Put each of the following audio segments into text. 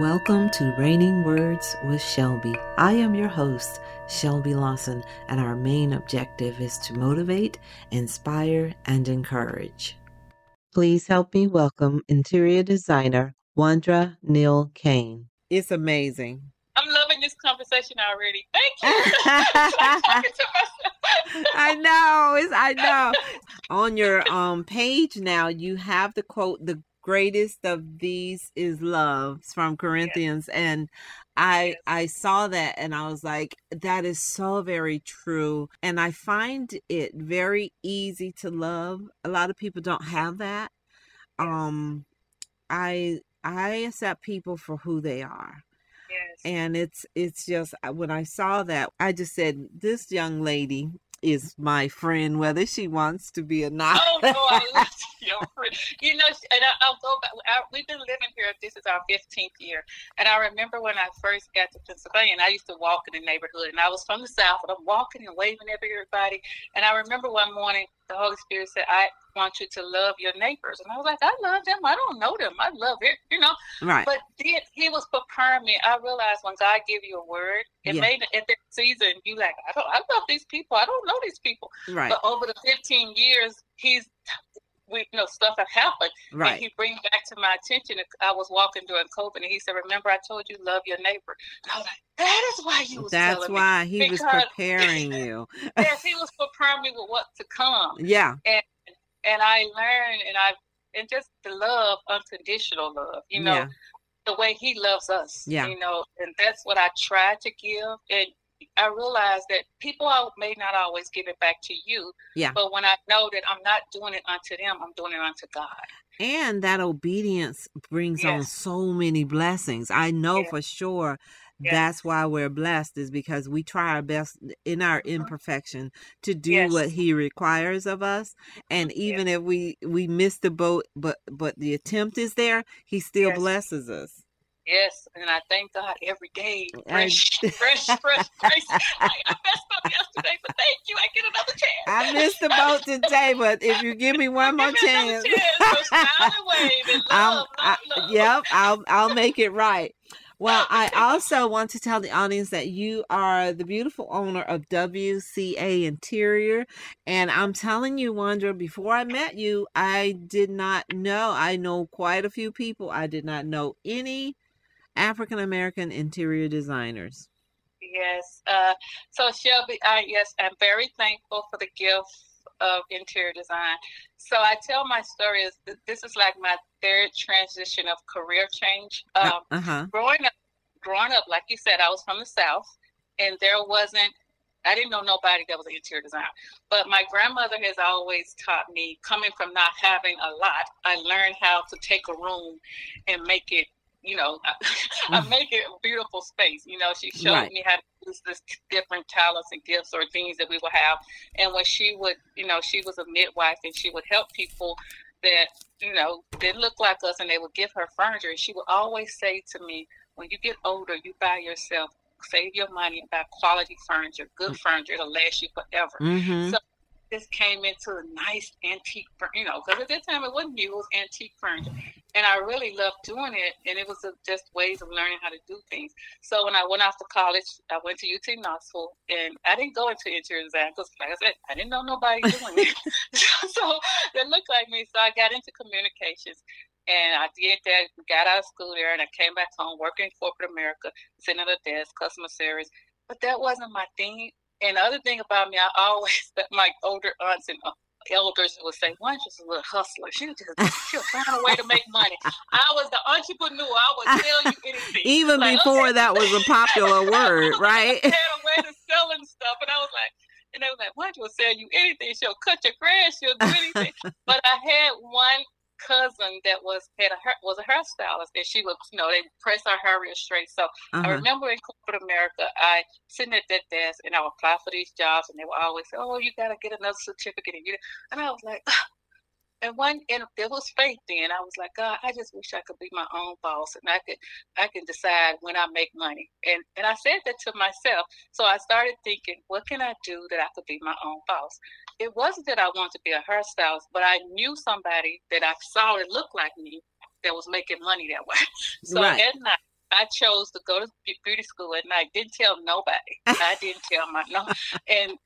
Welcome to Reigning Words with Shelby. I am your host, Shelby Lawson, and our main objective is to motivate, inspire, and encourage. Please help me welcome interior designer Wandra Neal Cain. It's amazing. I'm loving this conversation already. Thank you. I know. It's I know. On your um page now, you have the quote, the greatest of these is love from Corinthians yes. and I yes. I saw that and I was like that is so very true and I find it very easy to love. A lot of people don't have that. Yes. Um I I accept people for who they are. Yes. And it's it's just when I saw that I just said this young lady is my friend, whether she wants to be or not. oh no, I love your friend. You know, and I, will go back. I, we've been living here. This is our 15th year, and I remember when I first got to Pennsylvania, and I used to walk in the neighborhood, and I was from the south, and I'm walking and waving at everybody. And I remember one morning the Holy Spirit said, I want you to love your neighbors. And I was like, I love them. I don't know them. I love it, you know. Right. But then he was preparing me. I realized when God give you a word, it yeah. made at that season you like, I don't I love these people. I don't know these people. Right. But over the 15 years, he's we you know stuff have happened. Right. and he brings back to my attention i was walking during covid and he said remember i told you love your neighbor. And i was like that is why you was that's why he because, was preparing you. Yes he was preparing me with what to come. Yeah. And and i learned and i and just the love unconditional love you know yeah. the way he loves us yeah. you know and that's what i try to give. And I realize that people may not always give it back to you. Yeah. But when I know that I'm not doing it unto them, I'm doing it unto God. And that obedience brings yes. on so many blessings. I know yes. for sure yes. that's why we're blessed is because we try our best in our mm-hmm. imperfection to do what he requires of us and even if we we miss the boat but but the attempt is there he still blesses us Yes, and I thank God every day. Fresh, fresh, fresh, fresh. I, I messed up yesterday, but thank you. I get another chance. I missed the boat today, but if you give me one more chance, chance love, I, yep, I'll I'll make it right. Well, I also want to tell the audience that you are the beautiful owner of WCA Interior. And I'm telling you, Wandra, before I met you, I did not know. I know quite a few people. I did not know any African American interior designers. Yes. Uh, so Shelby, I yes, I'm very thankful for the gift of interior design. So I tell my story is this is like my third transition of career change. Uh, um, uh-huh. Growing up, growing up, like you said, I was from the South, and there wasn't. I didn't know nobody that was an interior designer, but my grandmother has always taught me. Coming from not having a lot, I learned how to take a room and make it you know, I, I mm. make it a beautiful space. You know, she showed right. me how to use this different talents and gifts or things that we will have. And when she would, you know, she was a midwife and she would help people that, you know, didn't look like us and they would give her furniture. And she would always say to me, when you get older, you buy yourself, save your money and buy quality furniture, good mm. furniture. It'll last you forever. Mm-hmm. So this came into a nice antique, you know, because at that time it wasn't new, it was antique furniture. And I really loved doing it. And it was just ways of learning how to do things. So when I went off to college, I went to UT Knoxville and I didn't go into interior design because, like I said, I didn't know nobody doing it. so they looked like me. So I got into communications. And I did that, got out of school there, and I came back home working in corporate America, sitting at a desk, customer service. But that wasn't my thing. And the other thing about me, I always, my older aunts and elders would say, "One's just a little hustler. She just she'll find a way to make money." I was the entrepreneur. I would tell you anything. Even like, before okay. that was a popular word, right? I had a way to selling stuff, and I was like, and they were like, "One's will sell you anything. She'll cut your grass. She'll do anything." but I had one cousin that was had a was a hairstylist, and she would, you know, they press her hair real straight. So uh-huh. I remember in corporate America, I sitting at that desk and I would apply for these jobs, and they would always say, "Oh, you gotta get another certificate," and, you and I was like. And one and there was faith then i was like god i just wish i could be my own boss and i could i can decide when i make money and and i said that to myself so i started thinking what can i do that i could be my own boss it wasn't that i wanted to be a hairstylist but i knew somebody that i saw that looked like me that was making money that way so right. at night I chose to go to beauty school at night. Didn't tell nobody. I didn't tell my no. And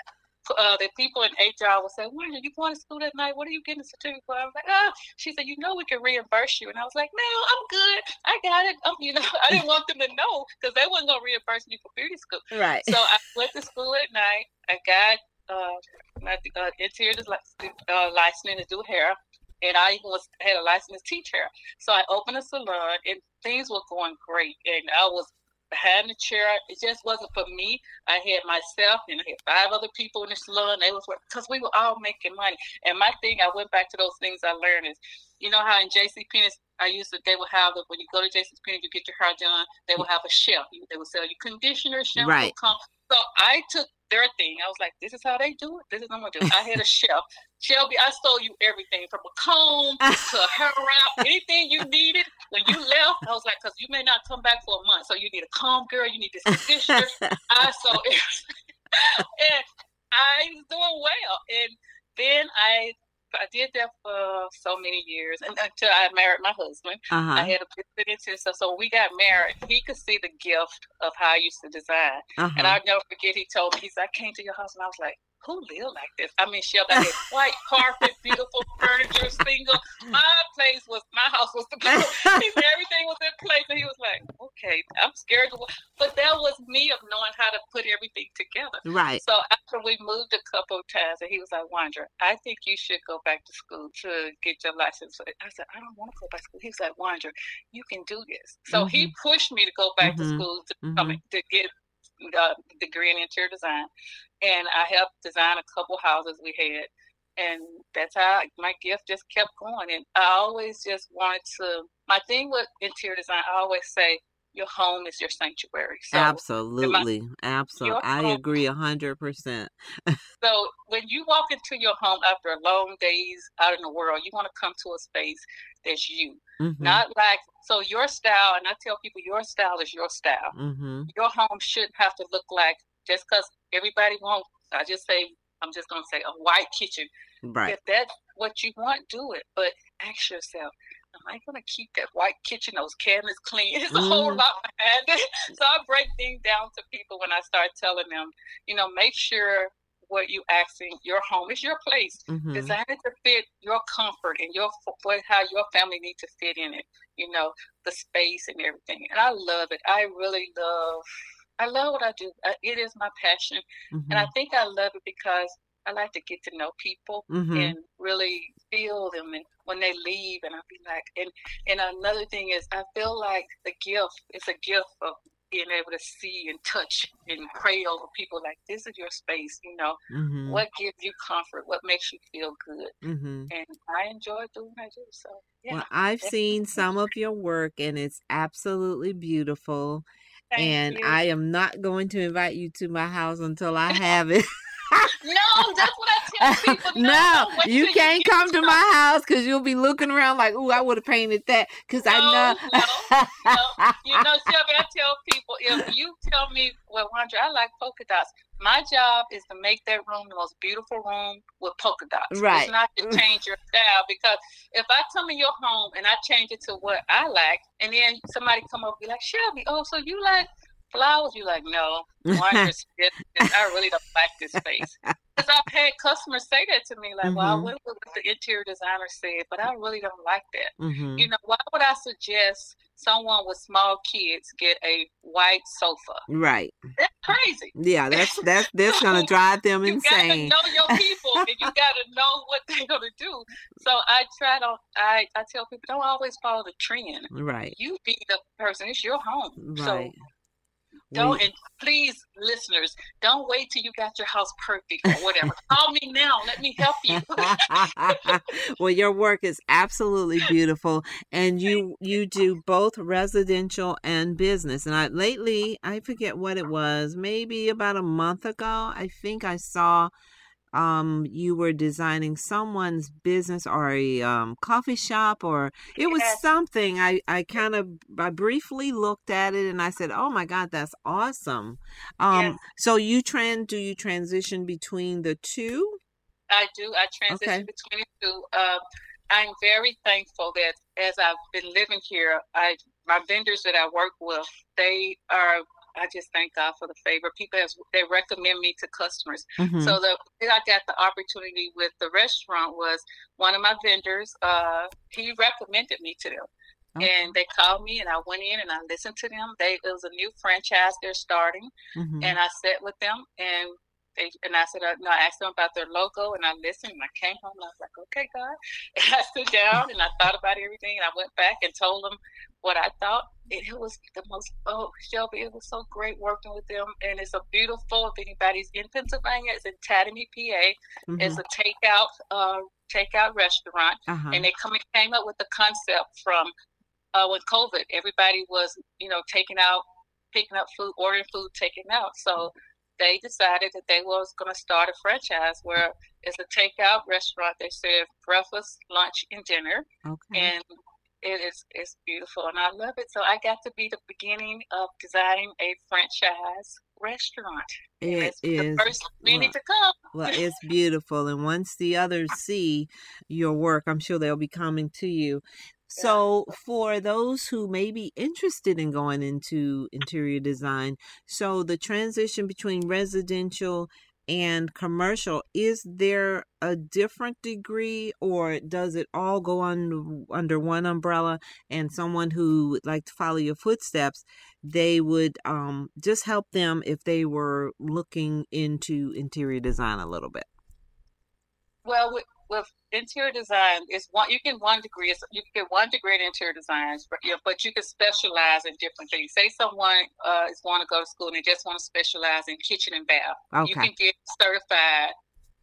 uh, the people in HR would say, "Why are you going to school at night? What are you getting a certificate for?" I was like, "Oh," she said, "You know, we can reimburse you." And I was like, "No, I'm good. I got it." Um, you know, I didn't want them to know because they wasn't going to reimburse me for beauty school. Right. So I went to school at night. I got uh, my uh, interior uh, license to do hair and I even was had a license to teach hair. So I opened a salon, and things were going great. And I was behind the chair. It just wasn't for me. I had myself, and I had five other people in the salon. They was because we were all making money. And my thing, I went back to those things I learned is, you know how in JC Penney's, I used to, they would have the, when you go to JC Penney, you get your hair done, they would have a shelf. They would sell you conditioner, shampoo, right. comb. So I took their thing. I was like, this is how they do it. This is what I'm gonna do. I had a shelf. Shelby, I sold you everything from a comb to a hair wrap, anything you needed. When you left, I was like, because you may not come back for a month, so you need a comb, girl. You need this conditioner. I sold everything, and I was doing well. And then I did that for so many years, and until I married my husband, uh-huh. I had a business so so we got married. He could see the gift of how I used to design, uh-huh. and I'll never forget. He told me, he said, "I came to your house," and I was like, who live like this? I mean, Shelby had white carpet, beautiful furniture, single. My place was, my house was the place. everything was in place. And he was like, okay, I'm scared to, but that was me of knowing how to put everything together. Right. So after we moved a couple of times, and he was like, Wandra, I think you should go back to school to get your license. I said, I don't want to go back to school. He was like, Wandra, you can do this. So mm-hmm. he pushed me to go back mm-hmm. to school to, mm-hmm. to get uh, degree in interior design, and I helped design a couple houses we had, and that's how my gift just kept going. And I always just wanted to. My thing with interior design, I always say your home is your sanctuary. So absolutely, absolutely, I agree a hundred percent. So when you walk into your home after long days out in the world, you want to come to a space that's you, mm-hmm. not like so your style. And I tell people your style is your style. Mm-hmm. Your home shouldn't have to look like just because everybody won't. I just say I'm just gonna say a white kitchen. Right. If that's what you want, do it. But ask yourself, am I going to keep that white kitchen, those cabinets clean? It's a mm. whole lot behind it. So I break things down to people when I start telling them, you know, make sure what you asking your home is your place. Mm-hmm. Design it to fit your comfort and your what how your family need to fit in it. You know, the space and everything. And I love it. I really love. I love what I do. It is my passion, mm-hmm. and I think I love it because I like to get to know people mm-hmm. and really feel them and when they leave and I'll be like and and another thing is I feel like the gift is a gift of being able to see and touch and pray over people like this is your space you know mm-hmm. what gives you comfort what makes you feel good mm-hmm. and i enjoy doing what i do so yeah well i've seen some of your work and it's absolutely beautiful Thank and you. i am not going to invite you to my house until i have it no, that's what I tell people. No, no you can't you come to my house because you'll be looking around like, "Ooh, I would have painted that." Because no, I know. no, no. You know, Shelby, I tell people if you tell me, "Well, Wandra, I like polka dots," my job is to make that room the most beautiful room with polka dots. Right. It's not to change your style because if I come in your home and I change it to what I like, and then somebody come over and be like, Shelby, oh, so you like flowers? You like, no, I really don't like this space. Because I've had customers say that to me, like, mm-hmm. well, I mm-hmm. what the interior designer said, but I really don't like that. Mm-hmm. You know, why would I suggest someone with small kids get a white sofa? Right. That's crazy. Yeah, that's that's that's gonna drive them you insane. You gotta know your people, and you gotta know what they're gonna do. So I try to, I I tell people, don't always follow the trend. Right. You be the person. It's your home. Right. So don't and please, listeners, don't wait till you got your house perfect or whatever. Call me now. Let me help you. well, your work is absolutely beautiful, and you you do both residential and business. And I lately, I forget what it was, maybe about a month ago, I think I saw um you were designing someone's business or a um, coffee shop or it was yes. something i i kind of i briefly looked at it and i said oh my god that's awesome um yes. so you trend do you transition between the two i do i transition okay. between the two uh, I'm very thankful that as I've been living here, I my vendors that I work with, they are. I just thank God for the favor. People has, they recommend me to customers. Mm-hmm. So the I got the opportunity with the restaurant was one of my vendors. Uh, he recommended me to them. Okay. And they called me, and I went in and I listened to them. They it was a new franchise they're starting, mm-hmm. and I sat with them, and they, and I said, uh, no, I asked them about their logo, and I listened, and I came home, and I was like, okay, God. And I stood down, and I thought about everything, and I went back and told them what I thought. It, it was the most, oh, Shelby, it was so great working with them, and it's a beautiful, if anybody's in Pennsylvania, it's in Tatamy, PA. Mm-hmm. It's a takeout, uh, takeout restaurant, uh-huh. and they come, came up with the concept from uh, with COVID. Everybody was, you know, taking out, picking up food, ordering food, taking out. So they decided that they was going to start a franchise where it's a takeout restaurant. They serve breakfast, lunch, and dinner, okay. and it is it's beautiful, and I love it. So I got to be the beginning of designing a franchise restaurant. It is the first many well, to come. well, it's beautiful, and once the others see your work, I'm sure they'll be coming to you. So, for those who may be interested in going into interior design, so the transition between residential and commercial, is there a different degree or does it all go on under one umbrella? And someone who would like to follow your footsteps, they would um, just help them if they were looking into interior design a little bit. Well, with interior design is one you can one degree you can get one degree in interior design but, you know, but you can specialize in different things say someone uh, is going to go to school and they just want to specialize in kitchen and bath okay. you can get certified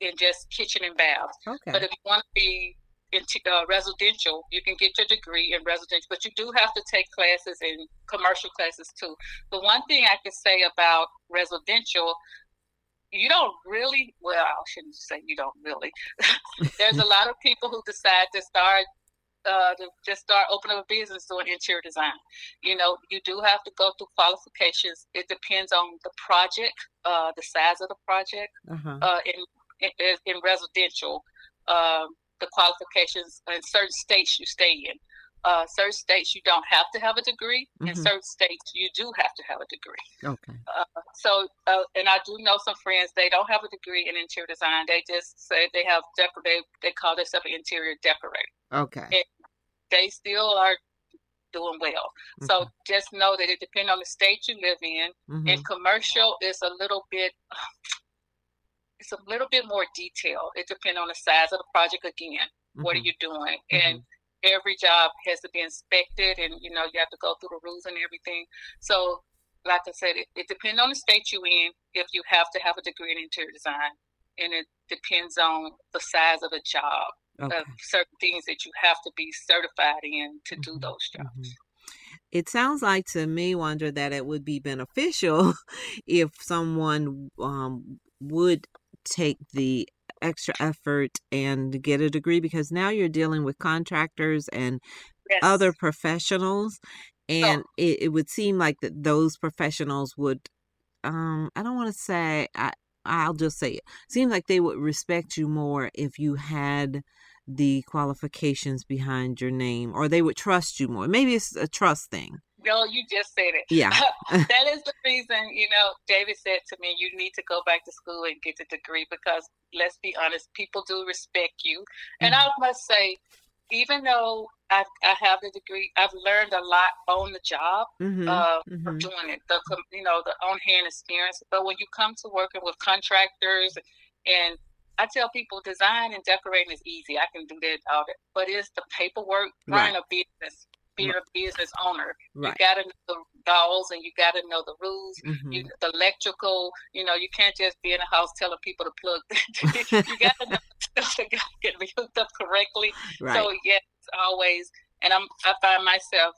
in just kitchen and bath okay. but if you want to be in uh, residential, you can get your degree in residential, but you do have to take classes in commercial classes too. The one thing I can say about residential you don't really well i shouldn't say you don't really there's a lot of people who decide to start uh, to just start opening a business doing interior design. You know, you do have to go through qualifications. It depends on the project, uh, the size of the project. Uh-huh. Uh, in, in, in residential, um, the qualifications in certain states you stay in uh, certain states you don't have to have a degree. Mm-hmm. In certain states you do have to have a degree. Okay. Uh, so, uh, and I do know some friends they don't have a degree in interior design. They just say they have decor. They they call themselves an interior decorator. Okay. And they still are doing well. Mm-hmm. So just know that it depends on the state you live in. Mm-hmm. And commercial is a little bit. It's a little bit more detailed. It depends on the size of the project again. What are mm-hmm. you doing? And mm-hmm every job has to be inspected and you know you have to go through the rules and everything so like i said it, it depends on the state you're in if you have to have a degree in interior design and it depends on the size of the job okay. of certain things that you have to be certified in to mm-hmm. do those jobs mm-hmm. It sounds like to me, Wandra, that it would be beneficial if someone um, would take the extra effort and get a degree because now you're dealing with contractors and yes. other professionals and oh. it, it would seem like that those professionals would um i don't want to say i i'll just say it seems like they would respect you more if you had the qualifications behind your name or they would trust you more maybe it's a trust thing Girl, you just said it. Yeah. that is the reason, you know, David said to me, you need to go back to school and get the degree because let's be honest, people do respect you. Mm-hmm. And I must say, even though I, I have the degree, I've learned a lot on the job mm-hmm. Uh, mm-hmm. doing it. The you know the on hand experience. But when you come to working with contractors, and I tell people, design and decorating is easy. I can do that all that, but it's the paperwork, running right. a business, being a business owner. Right. You got to know the laws and you got to know the rules. Mm-hmm. You, the electrical, you know, you can't just be in a house telling people to plug. you got to know stuff to get hooked up correctly. Right. So yes, always. And I'm I find myself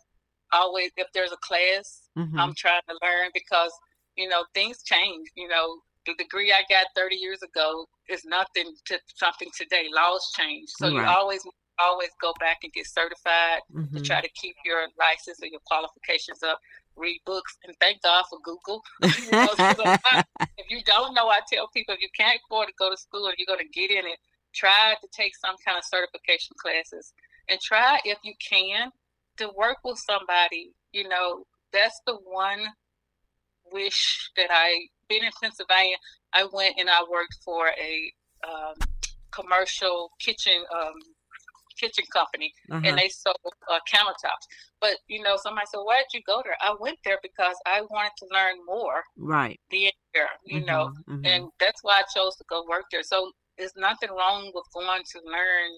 always if there's a class, mm-hmm. I'm trying to learn because you know things change. You know, the degree I got 30 years ago is nothing to something today. Laws change, so right. you always always go back and get certified mm-hmm. to try to keep your license or your qualifications up. Read books and thank God for Google. if you don't know, I tell people if you can't afford to go to school and you're going to get in it, try to take some kind of certification classes and try if you can to work with somebody. You know, that's the one wish that I been in Pennsylvania. I went and I worked for a um, commercial kitchen um, kitchen company, uh-huh. and they sold uh, countertops. But you know, somebody said, "Why did you go there?" I went there because I wanted to learn more. Right. Being there, you mm-hmm, know, mm-hmm. and that's why I chose to go work there. So there's nothing wrong with going to learn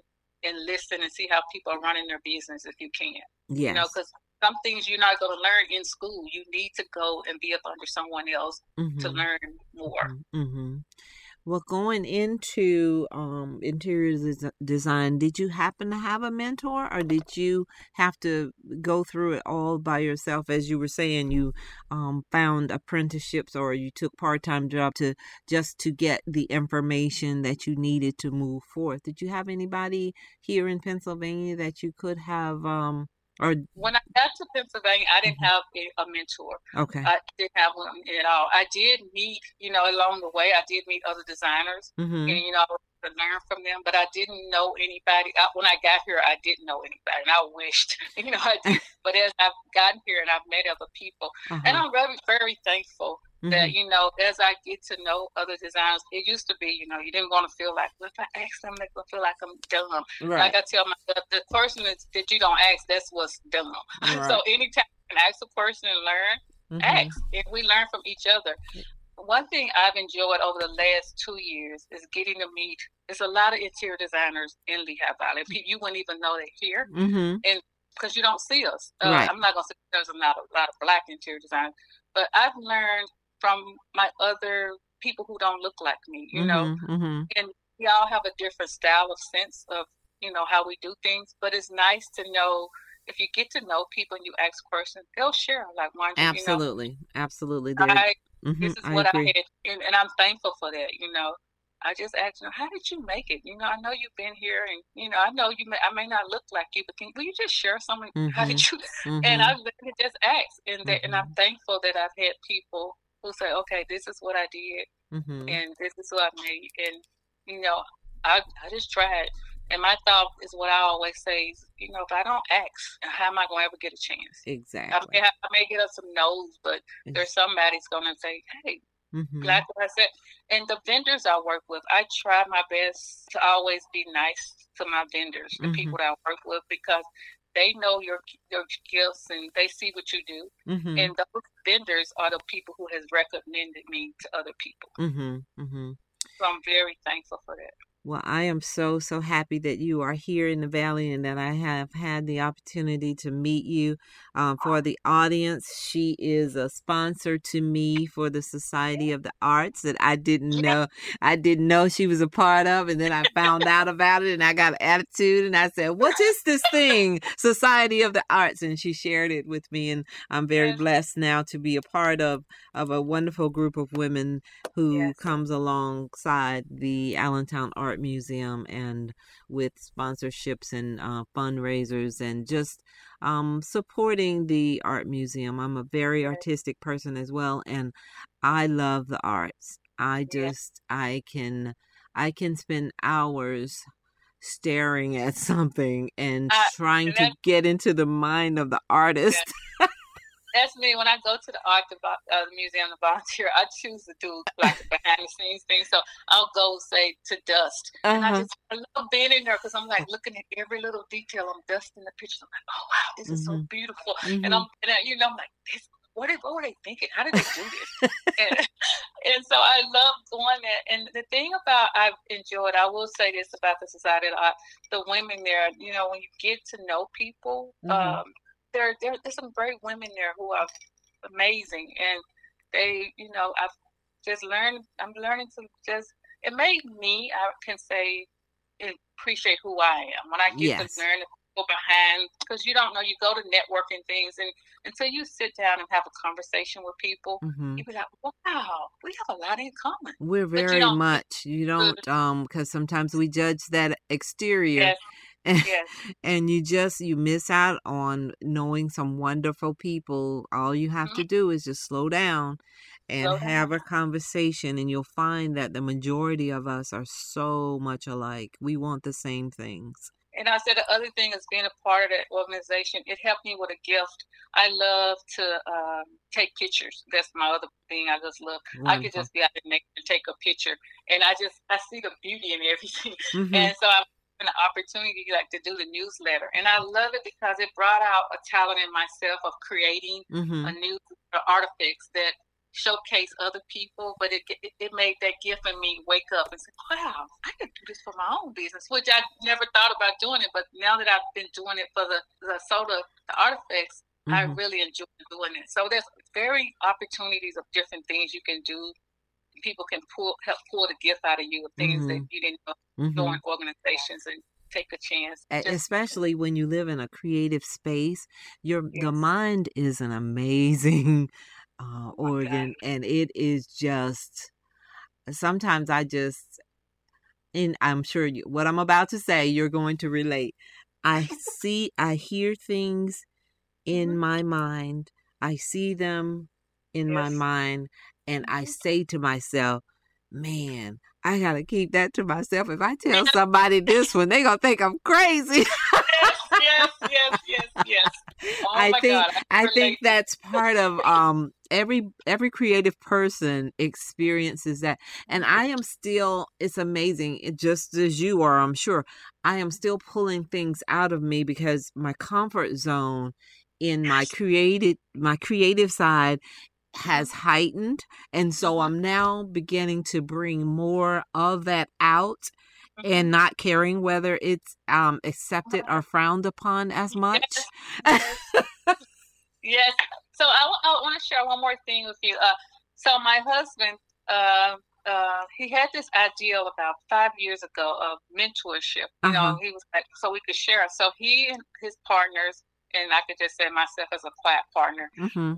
and listen and see how people are running their business if you can. Yeah. You know, because some things you're not going to learn in school. You need to go and be up under someone else mm-hmm. to learn more. Well, going into um, interior des- design, did you happen to have a mentor, or did you have to go through it all by yourself? As you were saying, you um, found apprenticeships or you took part time job to just to get the information that you needed to move forth. Did you have anybody here in Pennsylvania that you could have um, or when I got to Pennsylvania, I didn't mm-hmm. have a, a, mentor. Okay. I didn't have one at all. I did meet, you know, along the way, I did meet other designers, mm-hmm. and you know, to learn from them. But I didn't know anybody. I, when I got here, I didn't know anybody, and I wished, you know, I did. but as I've gotten here and I've met other people, uh-huh. and I'm very, very thankful Mm-hmm. That you know, as I get to know other designers, it used to be, you know, you didn't want to feel like, well, if I ask them, they're gonna feel like I'm dumb. Right. Like I tell myself, the person that you don't ask, that's what's dumb. Right. so anytime you can ask a person and learn, mm-hmm. ask, and we learn from each other. One thing I've enjoyed over the last two years is getting to meet. There's a lot of interior designers in Lehigh Valley. People you wouldn't even know they're here, mm-hmm. and because you don't see us. Uh, right. I'm not gonna say there's a lot, a lot of black interior designers, but I've learned from my other people who don't look like me, you mm-hmm, know. Mm-hmm. And we all have a different style of sense of, you know, how we do things. But it's nice to know if you get to know people and you ask questions, they'll share. Like, why absolutely, you know, absolutely. I, mm-hmm, this is I what agree. I had, and, and, I'm thankful for that. You know, I just asked, you know, how did you make it? You know, I know you've been here, and you know, I know you. May, I may not look like you, but can will you just share something? How did mm-hmm, you? And mm-hmm. I just asked, and that, and I'm mm-hmm. thankful that I've had people who say, okay, this is what I did, mm-hmm. and this is what I made, and you know, I I just tried. And my thought is what I always say is, you know, if I don't ask, how am I going to ever get a chance? Exactly. I may, have, I may get up some no's, but there's somebody's going to say, hey, mm-hmm. like I said. And the vendors I work with, I try my best to always be nice to my vendors, the mm-hmm. people that I work with, because they know your your gifts and they see what you do. Mm-hmm. And those vendors are the people who has recommended me to other people. Mm-hmm. Mm-hmm. So I'm very thankful for that. Well, I am so, so happy that you are here in the Valley and that I have had the opportunity to meet you. Um, for the audience, she is a sponsor to me for the Society of the Arts that I didn't know. I didn't know she was a part of. And then I found out about it and I got an attitude and I said, What is this thing? Society of the Arts. And she shared it with me. And I'm very blessed now to be a part of, of a wonderful group of women who yes. comes alongside the Allentown Art Art Museum and with sponsorships and uh, fundraisers and just um, supporting the art museum. I'm a very artistic person as well, and I love the arts. I just I can I can spend hours staring at something and uh, trying to get into the mind of the artist. Yeah. that's me. When I go to the art uh, museum to volunteer, I choose to do like behind the scenes thing. So I'll go say to dust, uh-huh. and I uh-huh. just I love being in there because I'm like looking at every little detail. I'm dusting the pictures. I'm like, oh wow, this is mm-hmm. so beautiful. Mm-hmm. And I'm and I, you know I'm like this. What, what were they thinking? How did they do this? and, and so I love going that. And the thing about I've enjoyed, I will say this about the Society of Art, the women there, you know, when you get to know people, mm-hmm. um, there, there there's some great women there who are amazing, and they, you know, I've just learned. I'm learning to just. It made me, I can say, appreciate who I am when I get yes. to learn behind because you don't know you go to networking things and until you sit down and have a conversation with people mm-hmm. you be like wow we have a lot in common we're very you much you don't um because sometimes we judge that exterior yes and, yes. and you just you miss out on knowing some wonderful people all you have mm-hmm. to do is just slow down and slow have down. a conversation and you'll find that the majority of us are so much alike we want the same things and I said the other thing is being a part of that organization. It helped me with a gift. I love to um, take pictures. That's my other thing. I just love. Wonderful. I could just be out there and take a picture, and I just I see the beauty in everything. Mm-hmm. And so I an opportunity like to do the newsletter and i love it because it brought out a talent in myself of creating mm-hmm. a new artifacts that showcase other people, but it, it, it made that gift in me wake up and say, "Wow, I could do this for my own business," which I never thought about doing it. But now that I've been doing it for the the soda, the artifacts, mm-hmm. I really enjoy doing it. So there's very opportunities of different things you can do. People can pull help pull the gift out of you of things mm-hmm. that you didn't know mm-hmm. join organizations and take a chance. Just, Especially when you live in a creative space, your yes. the mind is an amazing uh, organ, and it is just sometimes I just, and I'm sure you, what I'm about to say, you're going to relate. I see, I hear things in mm-hmm. my mind, I see them in yes. my mind, and I mm-hmm. say to myself, man, I gotta keep that to myself. If I tell somebody this one, they gonna think I'm crazy. yes, yes, yes, yes. Oh I think God, I, I think that's part of um every every creative person experiences that and i am still it's amazing it just as you are i'm sure i am still pulling things out of me because my comfort zone in my creative my creative side has heightened and so i'm now beginning to bring more of that out mm-hmm. and not caring whether it's um accepted or frowned upon as much yes, yes. So I, I want to share one more thing with you. Uh, so my husband, uh, uh, he had this idea about five years ago of mentorship. You uh-huh. know, he was like, so we could share. So he and his partners, and I could just say myself as a quiet partner, mm-hmm.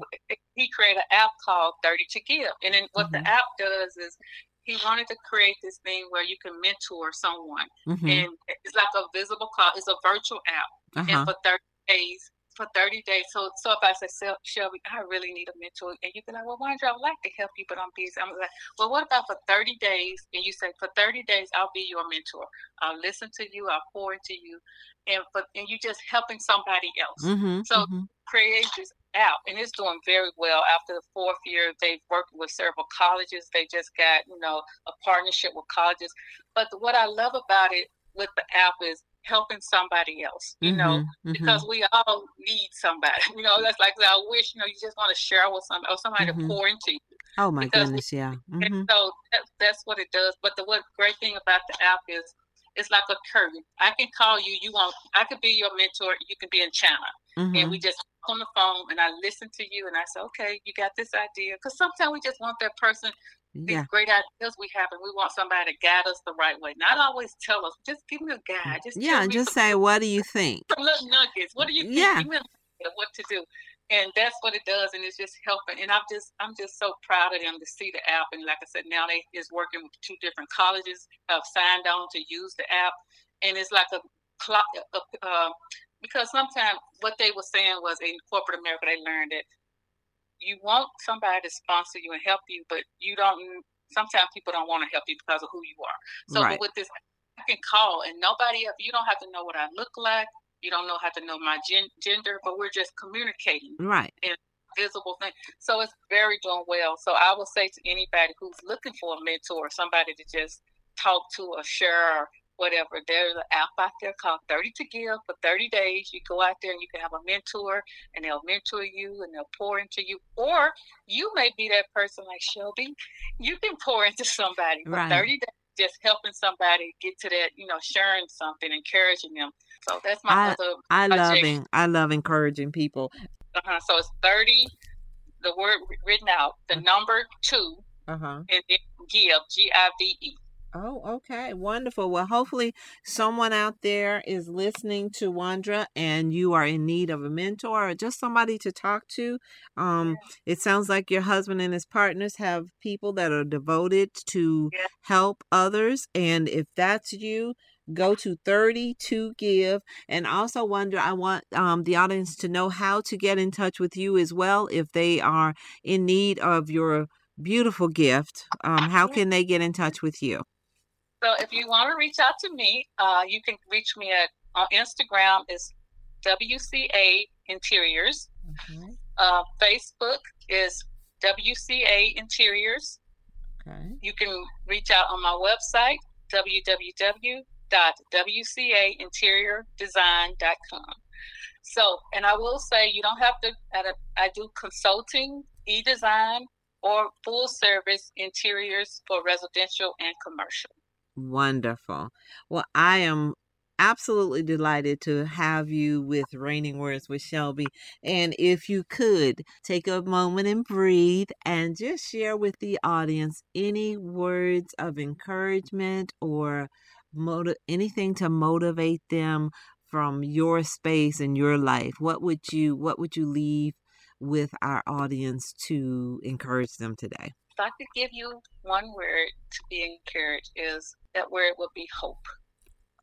he created an app called 30 to Give. And then what mm-hmm. the app does is he wanted to create this thing where you can mentor someone. Mm-hmm. And it's like a visible call, it's a virtual app. Uh-huh. And for 30 days, for 30 days. So, so if I say, Shelby, I really need a mentor, and you be like, well, Wandra, I would like to help you, but I'm busy. I'm like, well, what about for 30 days? And you say, for 30 days, I'll be your mentor. I'll listen to you. I'll pour into you, and but and you're just helping somebody else. Mm-hmm, so mm-hmm. create this app, and it's doing very well. After the fourth year, they've worked with several colleges. They just got you know a partnership with colleges. But what I love about it with the app is helping somebody else, you mm-hmm, know, mm-hmm. because we all need somebody. You know, that's like I wish, you know, you just want to share with somebody or somebody mm-hmm. to pour into you. Oh my because goodness, yeah. Mm-hmm. so that's, that's what it does. But the what great thing about the app is it's like a curtain. I can call you. You want? I could be your mentor. You can be in China, and we mm-hmm. just on the phone, and I listen to you, and I say, okay, you got this idea. Because sometimes we just want that person these great ideas we have, and we want somebody to guide us the right way. Not always tell us, just give me a guide. Just yeah, just say, what do you think? Some little nuggets. What do you think? Yeah. Give me a what to do. And that's what it does, and it's just helping. And I'm just, I'm just so proud of them to see the app. And like I said, now they is working with two different colleges have signed on to use the app, and it's like a clock. Uh, because sometimes what they were saying was in corporate America, they learned that you want somebody to sponsor you and help you, but you don't. Sometimes people don't want to help you because of who you are. So right. with this, I can call and nobody. Else, you don't have to know what I look like. You don't know how to know my gen- gender, but we're just communicating. Right. And visible thing. So it's very doing well. So I will say to anybody who's looking for a mentor, somebody to just talk to or share whatever. There's an app out there called 30 to Give for 30 days. You go out there and you can have a mentor and they'll mentor you and they'll pour into you. Or you may be that person like Shelby. You can pour into somebody for right. 30 days. Just helping somebody get to that, you know, sharing something, encouraging them. So that's my I, other. I love I love encouraging people. Uh-huh. So it's thirty. The word written out. The uh-huh. number 2 uh-huh. and then give. G I V E. Oh, okay. Wonderful. Well, hopefully someone out there is listening to Wandra and you are in need of a mentor or just somebody to talk to. Um, it sounds like your husband and his partners have people that are devoted to help others. And if that's you, go to 30 to give and also Wandra i want um, the audience to know how to get in touch with you as well if they are in need of your beautiful gift um, how can they get in touch with you so if you want to reach out to me uh, you can reach me at on instagram is wca interiors okay. uh, facebook is wca interiors okay. you can reach out on my website www.wcainteriordesign.com. So, and I will say you don't have to, I do consulting, e design, or full service interiors for residential and commercial. Wonderful. Well, I am absolutely delighted to have you with Reigning Words with Shelby. And if you could take a moment and breathe and just share with the audience any words of encouragement or motiv- anything to motivate them from your space and your life. What would you what would you leave with our audience to encourage them today? If I could give you one word to be encouraged is that word would be hope.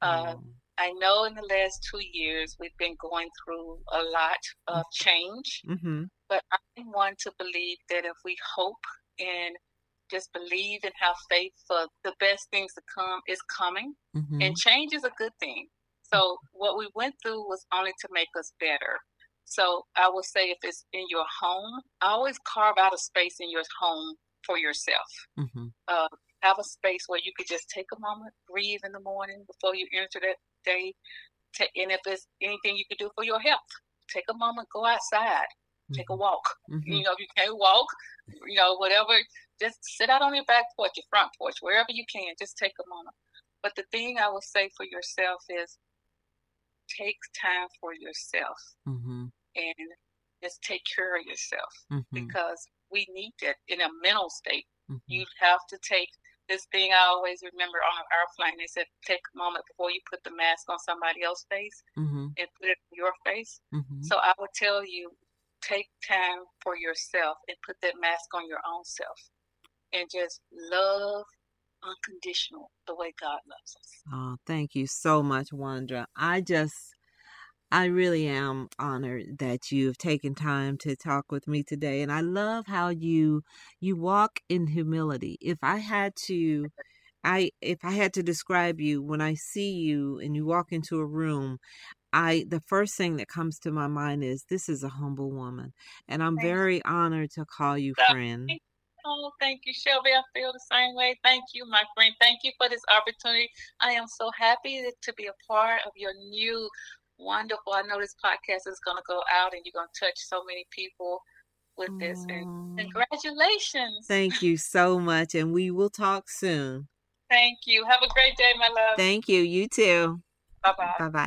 Uh, oh. I know in the last two years we've been going through a lot of mm. change, mm-hmm. but I want to believe that if we hope and just believe and have faith for the best things to come is coming, mm-hmm. and change is a good thing. So what we went through was only to make us better. So I will say if it's in your home, always carve out a space in your home for yourself. Mm-hmm. Uh, have a space where you could just take a moment, breathe in the morning before you enter that day. And if there's anything you could do for your health, take a moment, go outside, take a mm-hmm. walk. Mm-hmm. You know, if you can't walk, you know, whatever, just sit out on your back porch, your front porch, wherever you can, just take a moment. But the thing I will say for yourself is take time for yourself mm-hmm. and just take care of yourself mm-hmm. because we need that in a mental state. Mm-hmm. You have to take this thing I always remember on an airplane. They said, take a moment before you put the mask on somebody else's face mm-hmm. and put it on your face. Mm-hmm. So I would tell you, take time for yourself and put that mask on your own self and just love unconditional the way God loves us. Oh, thank you so much, Wandra. I just I really am honored that you've taken time to talk with me today and I love how you you walk in humility. If I had to I if I had to describe you when I see you and you walk into a room, I the first thing that comes to my mind is this is a humble woman and I'm very honored to call you friend. Oh, thank you, Shelby. I feel the same way. Thank you, my friend. Thank you for this opportunity. I am so happy to be a part of your new wonderful. I know this podcast is going to go out and you're going to touch so many people with this. And congratulations. Thank you so much. And we will talk soon. Thank you. Have a great day, my love. Thank you. You too. Bye bye. Bye bye.